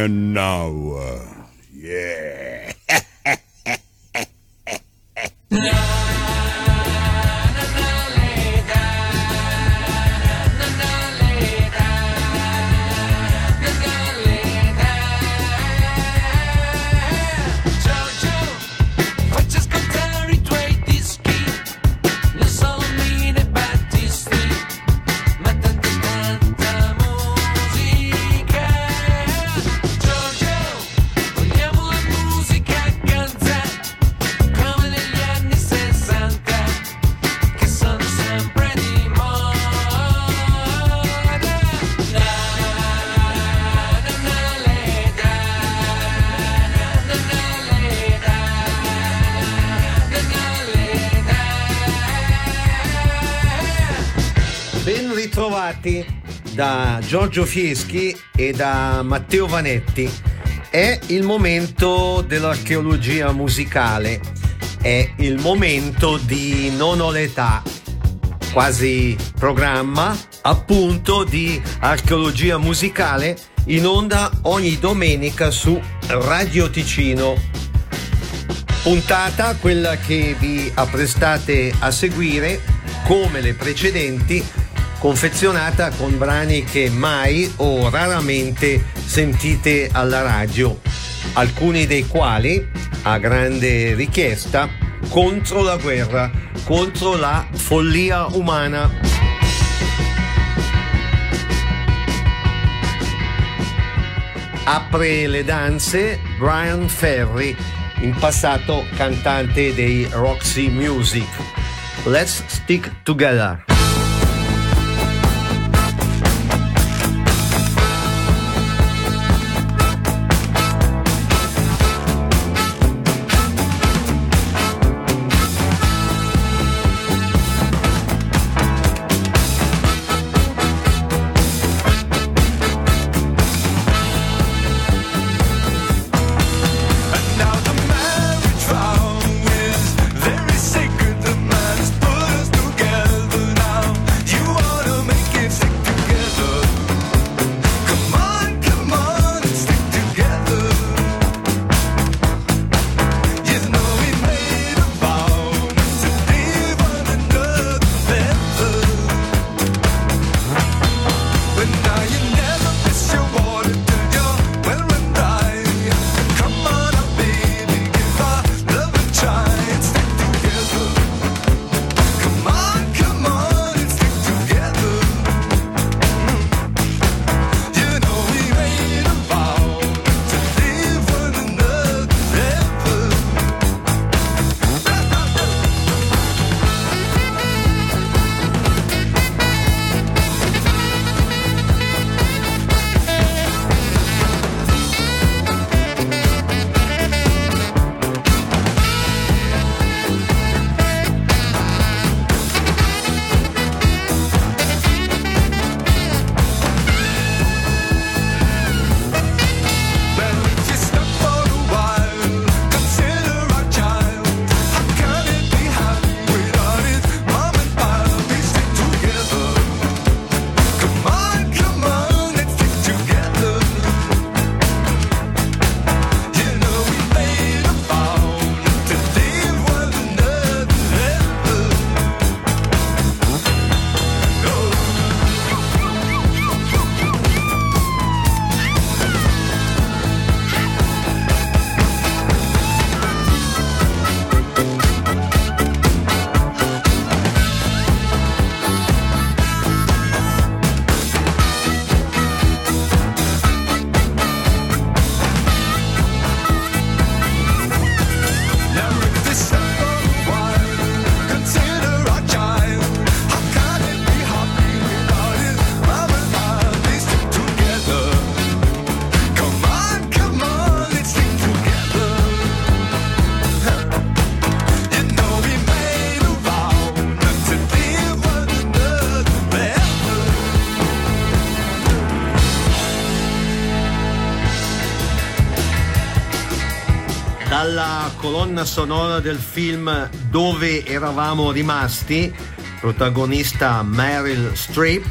And now, Giorgio Fieschi e da Matteo Vanetti. È il momento dell'archeologia musicale, è il momento di Non ho l'età, quasi programma appunto di archeologia musicale in onda ogni domenica su Radio Ticino puntata, quella che vi apprestate a seguire, come le precedenti, confezionata con brani che mai o raramente sentite alla radio, alcuni dei quali, a grande richiesta, contro la guerra, contro la follia umana. Apre le danze Brian Ferry, in passato cantante dei Roxy Music. Let's stick together. Dalla colonna sonora del film Dove eravamo rimasti, protagonista Meryl Streep,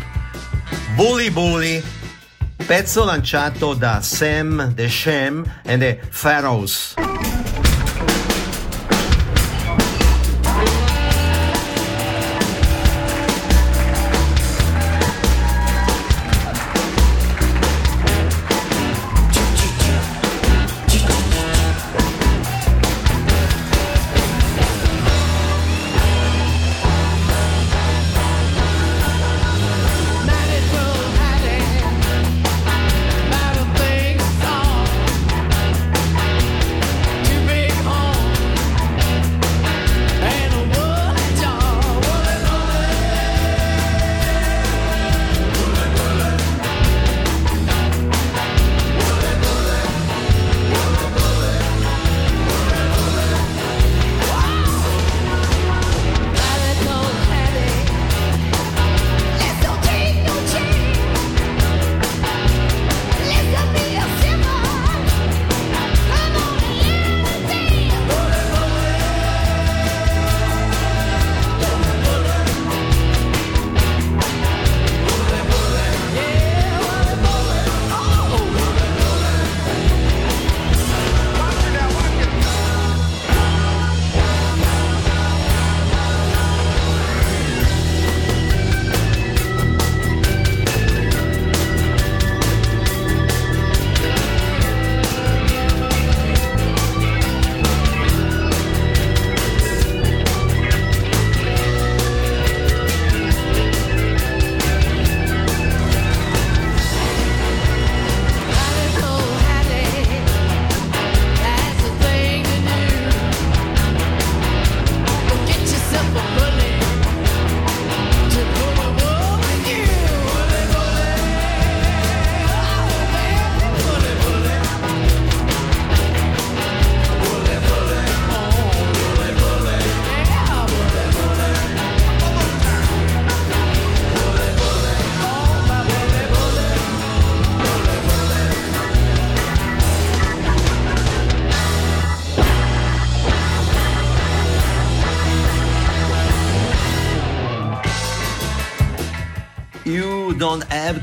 Bully Bully, pezzo lanciato da Sam The Sham e The Pharaohs.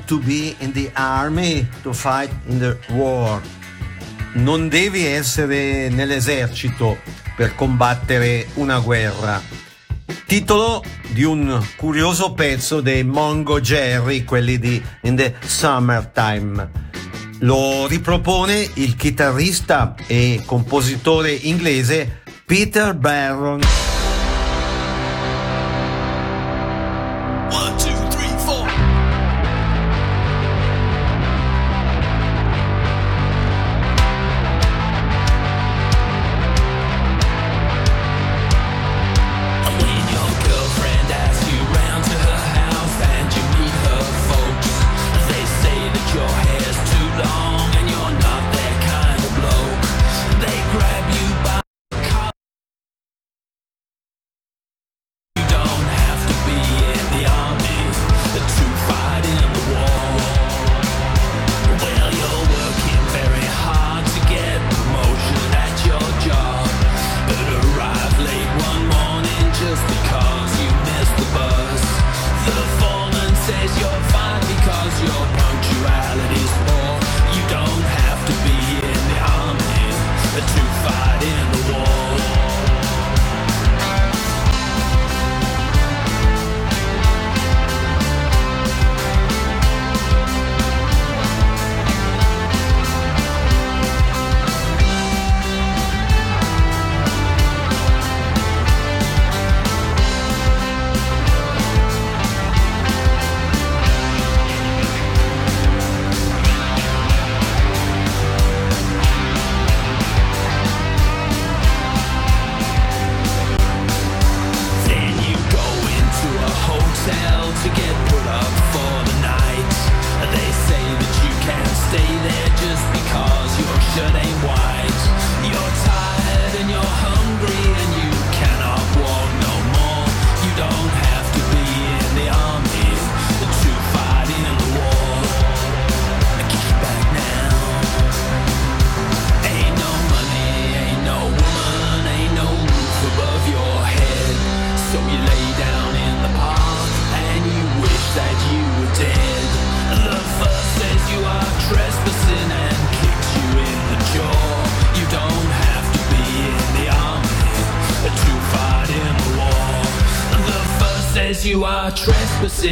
To be in the army to fight in the war. Non devi essere nell'esercito per combattere una guerra. Titolo di un curioso pezzo dei Mongo Jerry, quelli di In the Summertime. Lo ripropone il chitarrista e compositore inglese Peter Barron.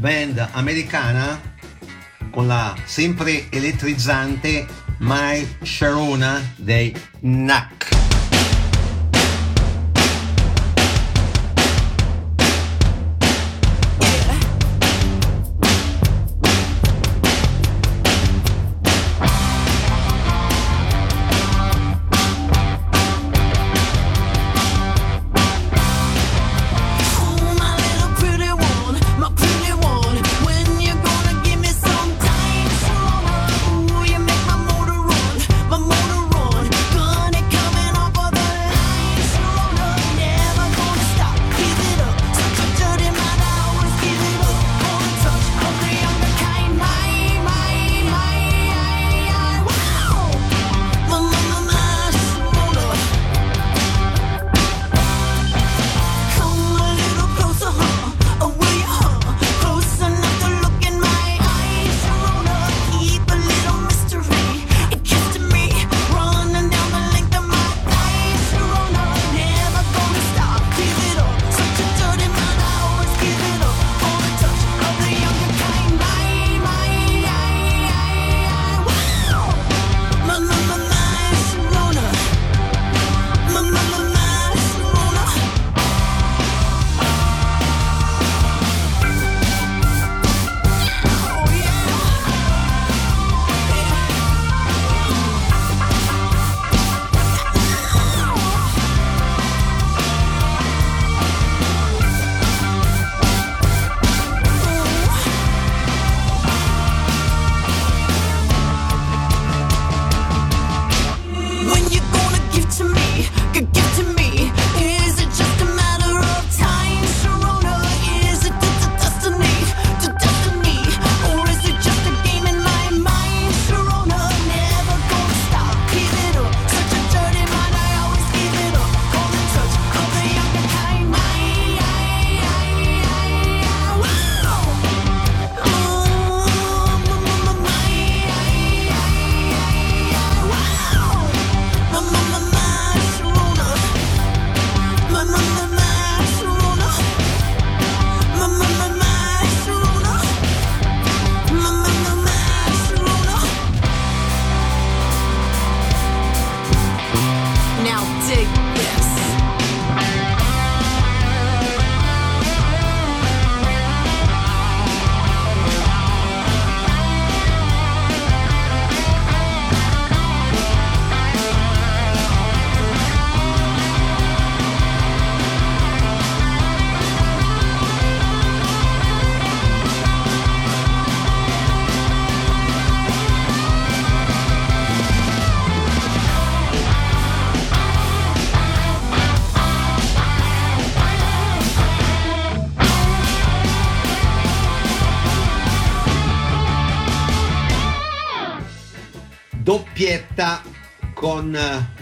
band americana con la sempre elettrizzante My Sharona dei Knack.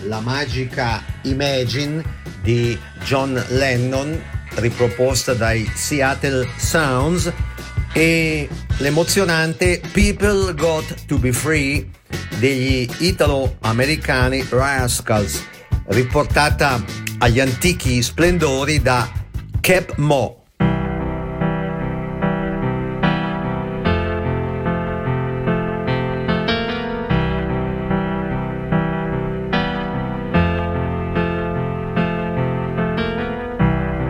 La magica Imagine di John Lennon riproposta dai Seattle Sounds e l'emozionante People Got to Be Free degli italo-americani Rascals riportata agli antichi splendori da Cap Mo.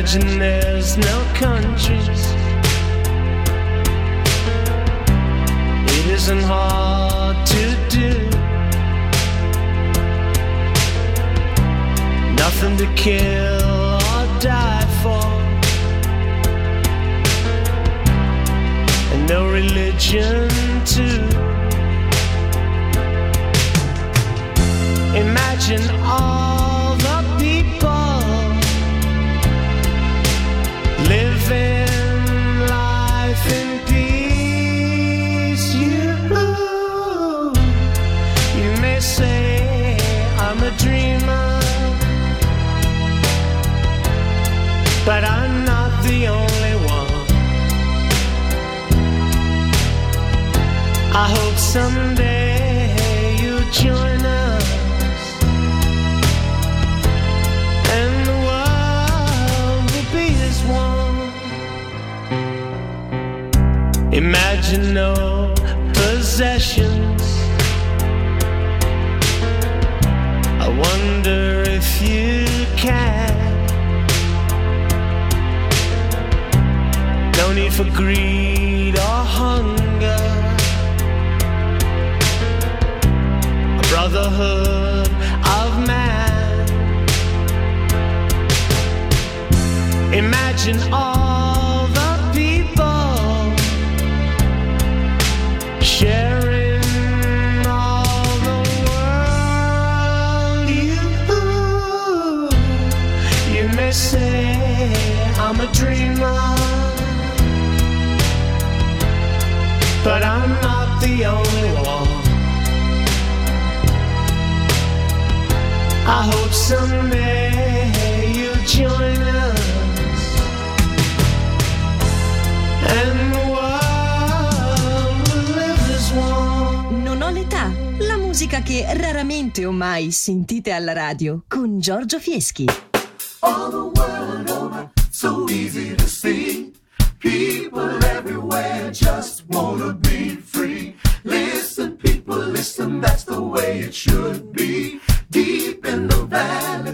Imagine there's no countries. It isn't hard to do. Nothing to kill or die for. And no religion too. Imagine all but I'm not the only one. I hope someday you'll join us. And the world will be as one. Imagine no possessions. I wonder if you can. No need for greed or hunger. A brotherhood of man. Imagine all the only one. I hope someday you'll join us. And the world will live as one. Non ho l'età. La musica che raramente o mai sentite alla radio con Giorgio Fieschi. all it should be. Deep in the valley,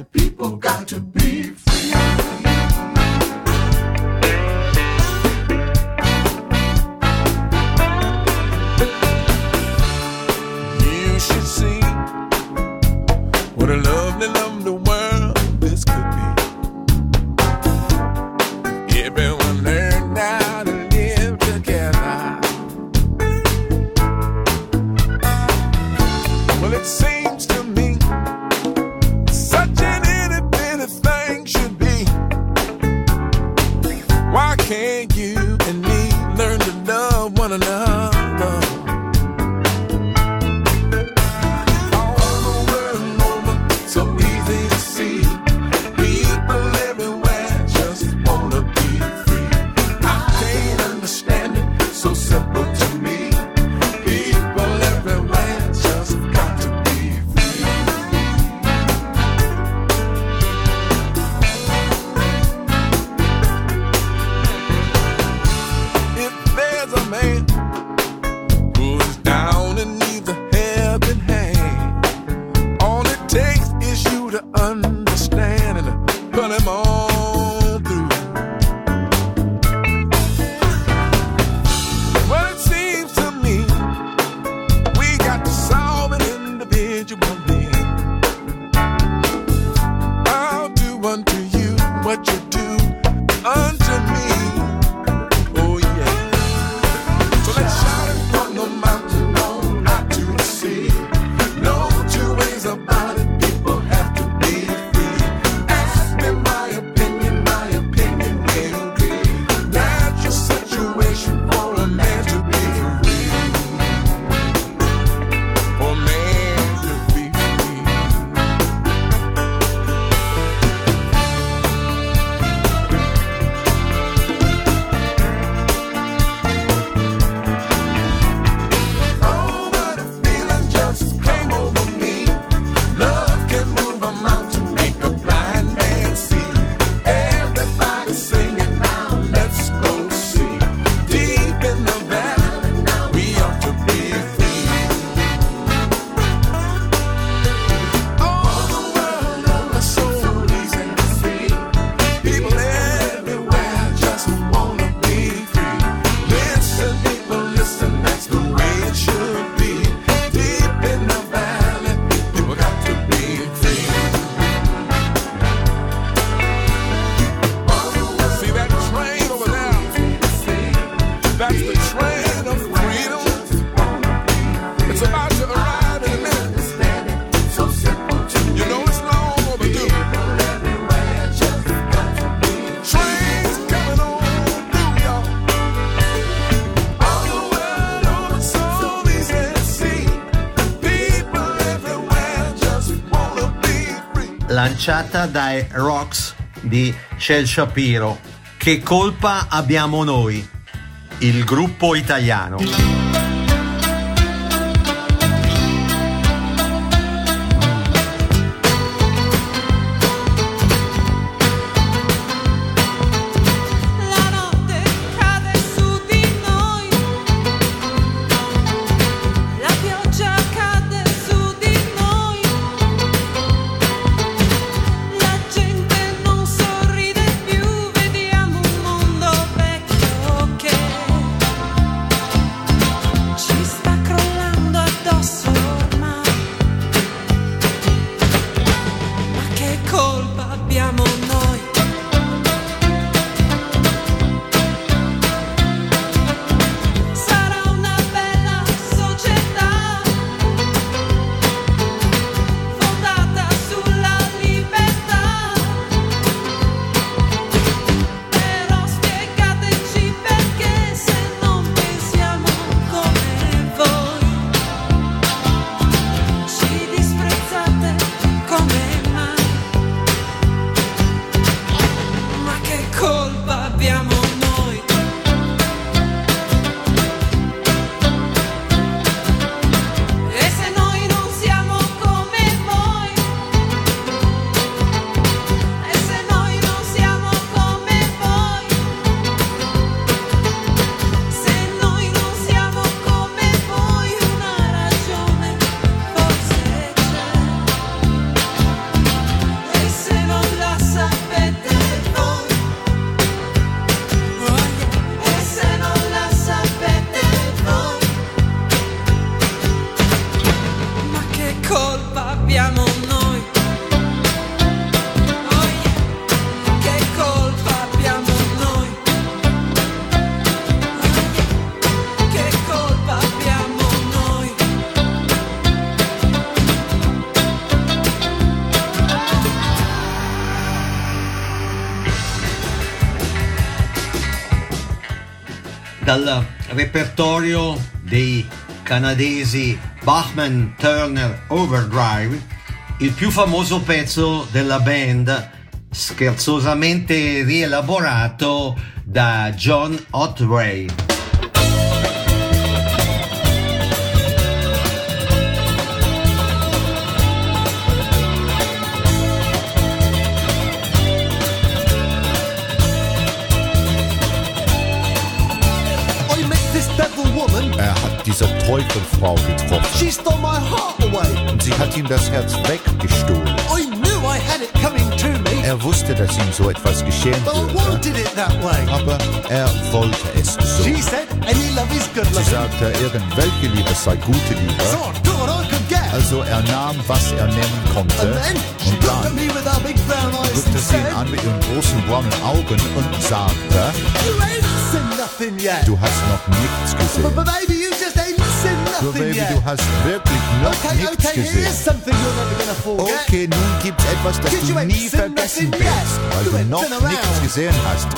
lanciata dai Rocks di Shel Shapiro. Che colpa abbiamo noi, il gruppo italiano? Dal repertorio dei canadesi Bachman Turner Overdrive, il più famoso pezzo della band, scherzosamente rielaborato da John Otway. Er hat diese Teufelfrau getroffen She stole my heart away. und sie hat ihm das Herz weggestohlen. I knew I had it coming to me, Er wusste, dass ihm so etwas geschehen but I würde, wanted it that way. aber er wollte es so. She said, any love is good Sie sagte, irgendwelche Liebe sei gute So Liebe. I thought I could get. Also er nahm, was er nehmen konnte And then she und dann guckte sie ihn an mit ihren großen braunen Augen und sagte, You ain't seen nothing yet. du hast noch nichts gesehen. But baby, yet. du hast wirklich noch Okay, nichts okay, gesehen. something you're never gonna forget. Okay, nun gibt's etwas, das Did du nie vergessen wirst, weil du noch nichts gesehen hast.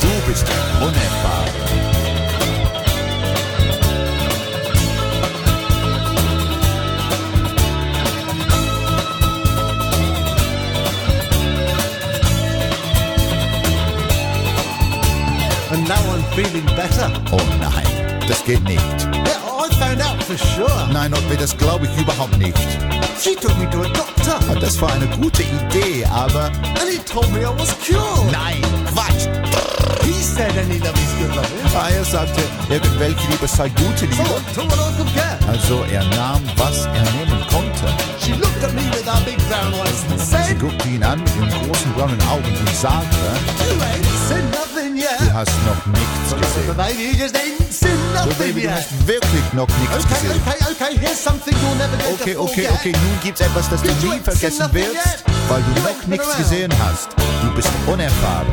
Du bist unerfahren. And now I'm feeling better. Oh nein, das geht nicht. Yeah, I found out for sure. Nein, Otto, das glaube ich überhaupt nicht. She took me to a doctor. Das war eine gute Idee, aber And he told me I was cured. nein, Quatsch. He said any love is good love. Ah, Er sagte, irgendwelche Liebe sei gute So Liebe. I I get. Also er nahm, was er nehmen konnte. She looked at me with her big brown eyes and Sie said, guckte ihn an mit ihren großen braunen Augen und sagte, You ain't seen nothing Du hast noch nichts gesehen. So, Baby, du hast wirklich noch nichts gesehen. Okay, okay, okay, nun gibt's etwas, das du nie vergessen wirst, weil du noch nichts gesehen hast. Du bist unerfahren.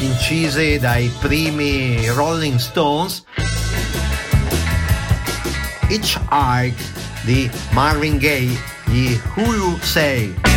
incise dai primi Rolling Stones, Hitchhike di Marvin Gaye, di Who You Say.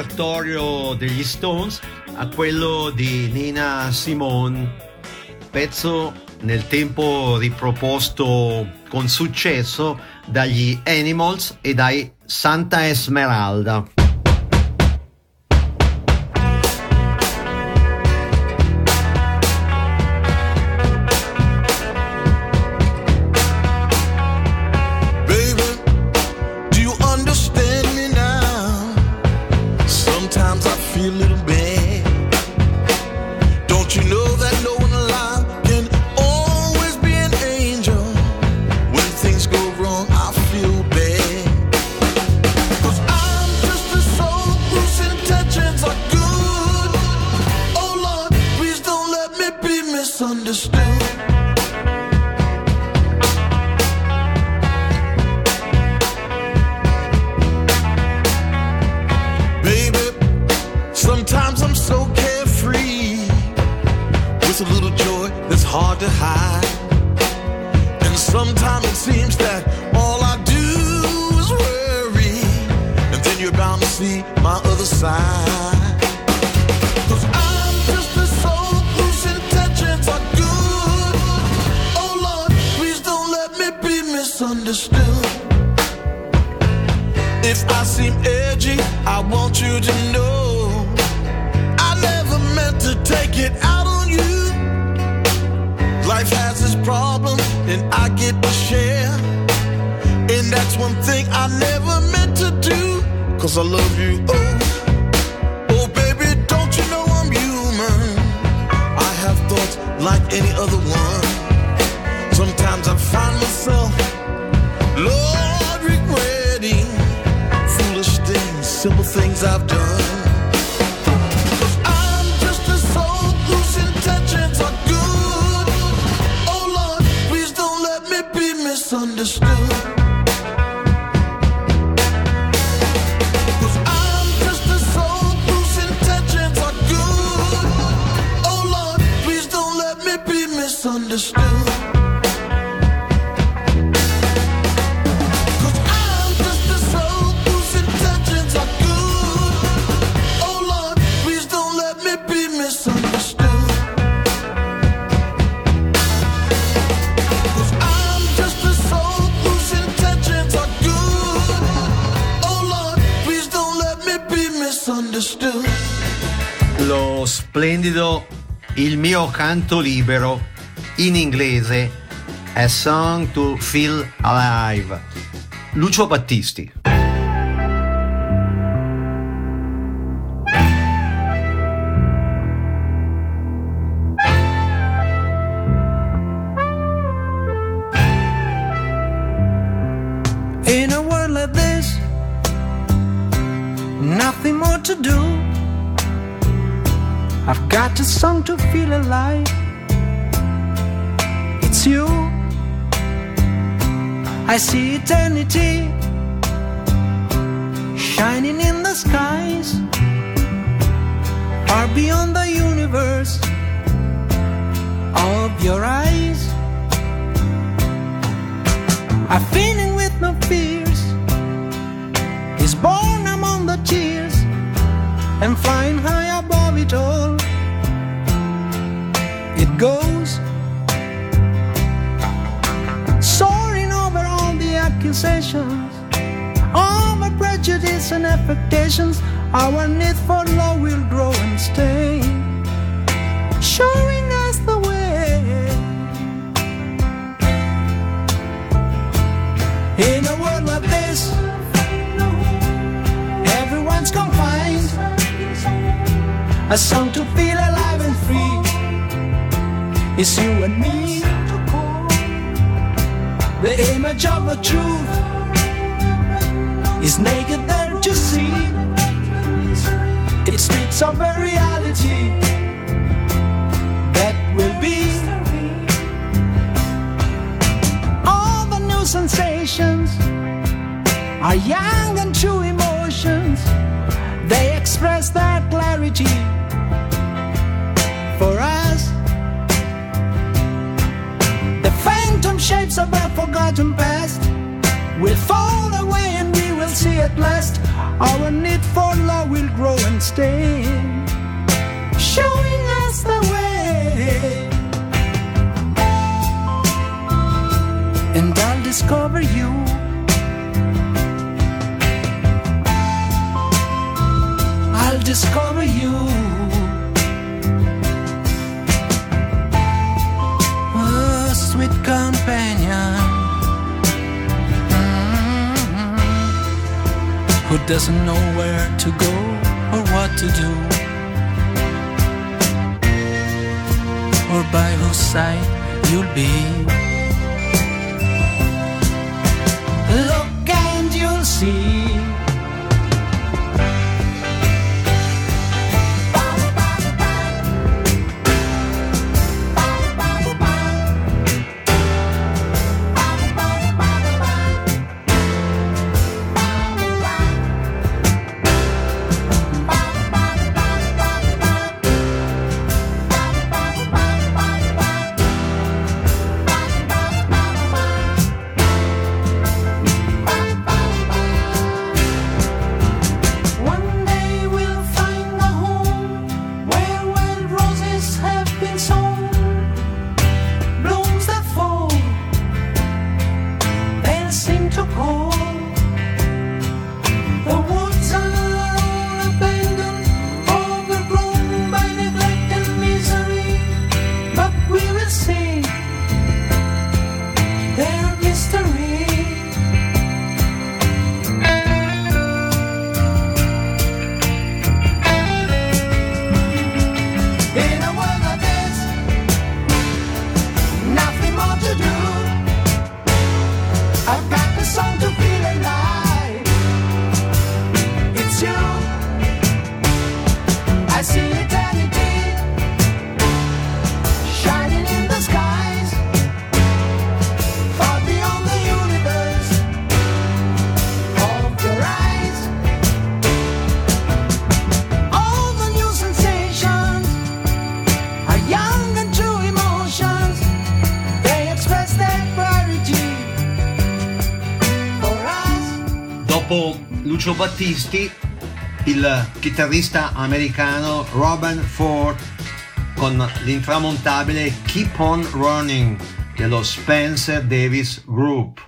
repertorio degli Stones a quello di Nina Simone, pezzo nel tempo riproposto con successo dagli Animals e dai Santa Esmeralda. Canto libero in inglese A Song to Feel Alive. Lucio Battisti. Eternity shining in the skies, far beyond the universe of your eyes. A feeling with no fears is born among the tears and flying high above it all. It goes accusations, all my prejudice and affectations. Our need for love will grow and stay, showing us the way. In a world like this, everyone's confined. A song to feel alive and free. It's you and me. The image of the truth is naked there to see. It speaks of a reality that will be. All the new sensations are young and true emotions. They express their clarity for us. Shapes of a forgotten past will fall away and we will see at last. Our need for love will grow and stay, showing us the way. and I'll discover you. I'll discover you. Doesn't know where to go or what to do? Or by whose side you'll be? Look and you'll see. Battisti, il chitarrista americano Robin Ford con l'intramontabile Keep On Running dello Spencer Davis Group.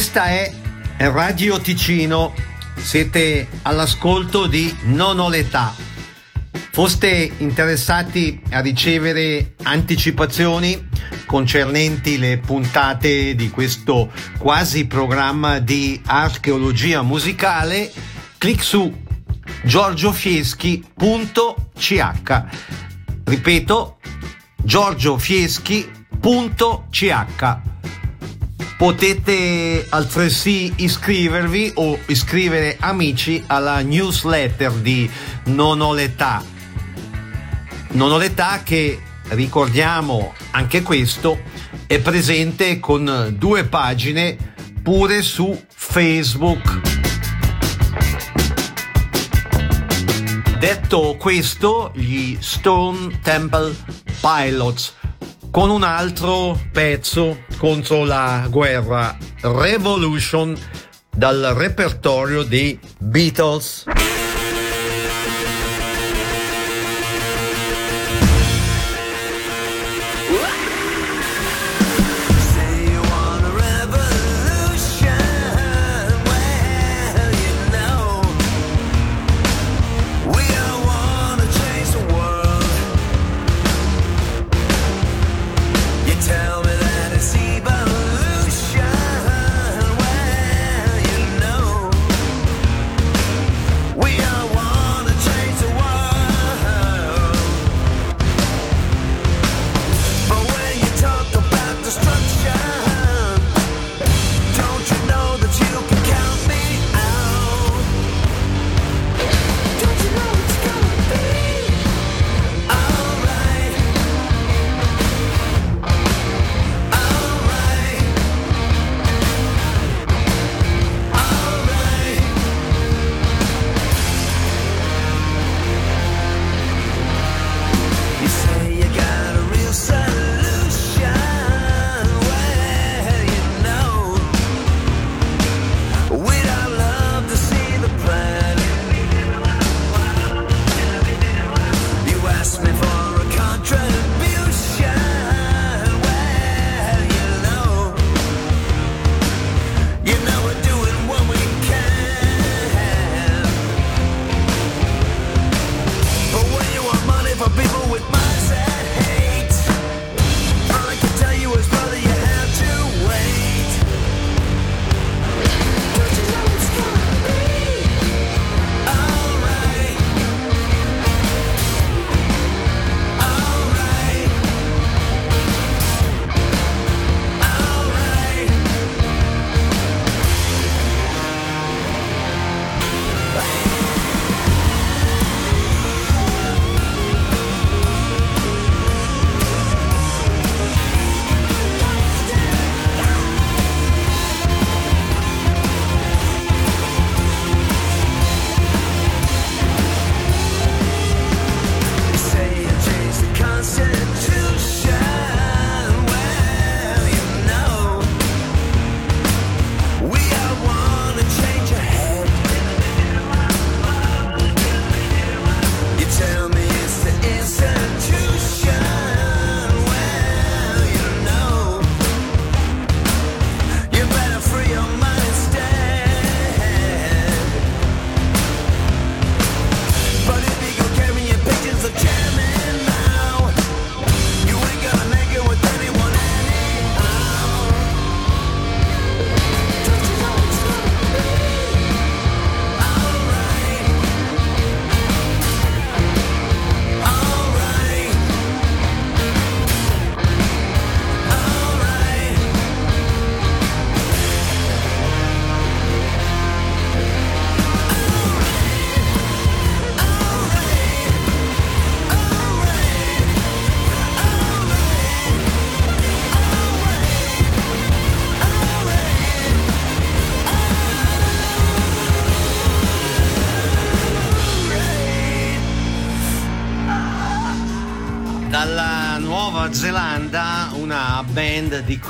Questa è Radio Ticino, siete all'ascolto di Non ho l'età. Foste interessati a ricevere anticipazioni concernenti le puntate di questo quasi programma di archeologia musicale? Clic su giorgiofieschi.ch Ripeto, giorgiofieschi.ch Potete altresì iscrivervi o iscrivere amici alla newsletter di Non ho l'età. Non ho l'età che, ricordiamo anche questo, è presente con due pagine pure su Facebook. Detto questo, gli Stone Temple Pilots con un altro pezzo contro la guerra, Revolution, dal repertorio dei Beatles.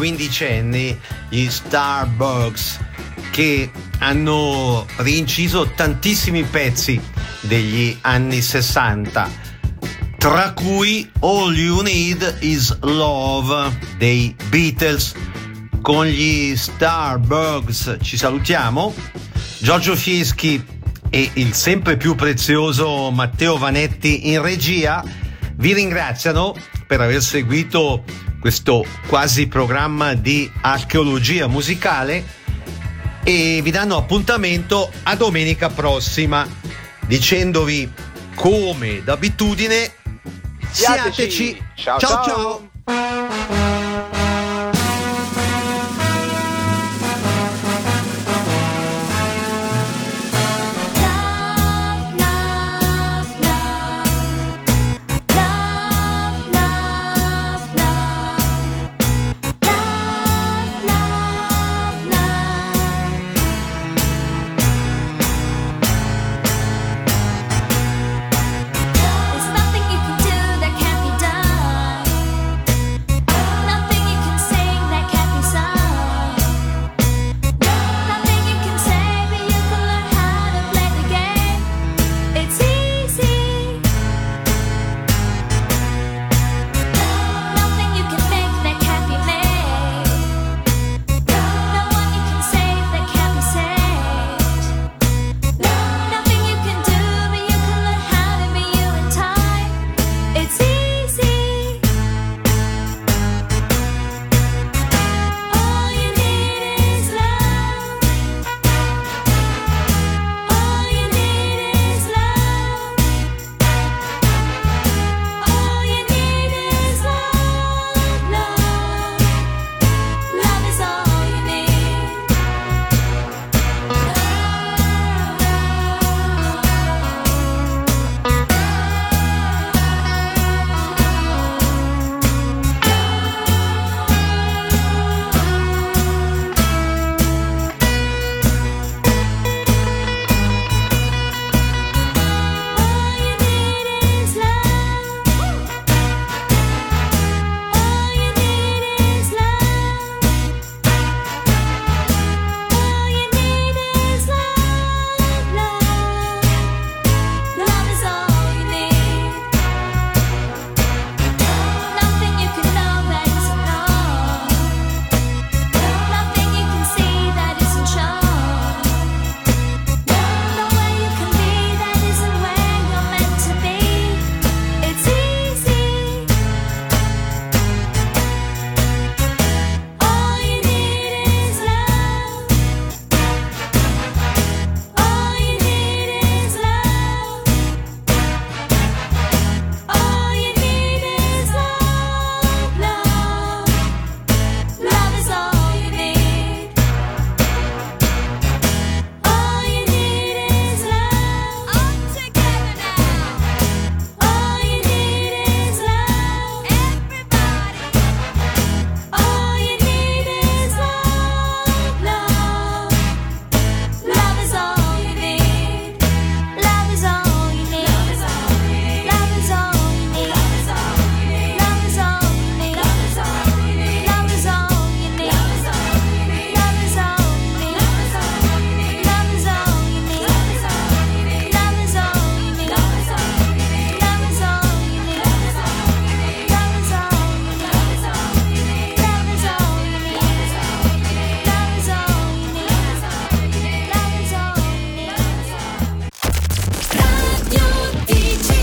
Quindicenni, gli Starbucks, che hanno rinciso tantissimi pezzi degli anni 60, tra cui All You Need Is Love dei Beatles, con gli Starbugs ci salutiamo. Giorgio Fieschi e il sempre più prezioso Matteo Vanetti in regia vi ringraziano per aver seguito questo quasi programma di archeologia musicale e vi danno appuntamento a domenica prossima dicendovi come d'abitudine siateci. Ciao, ciao. ciao. ciao.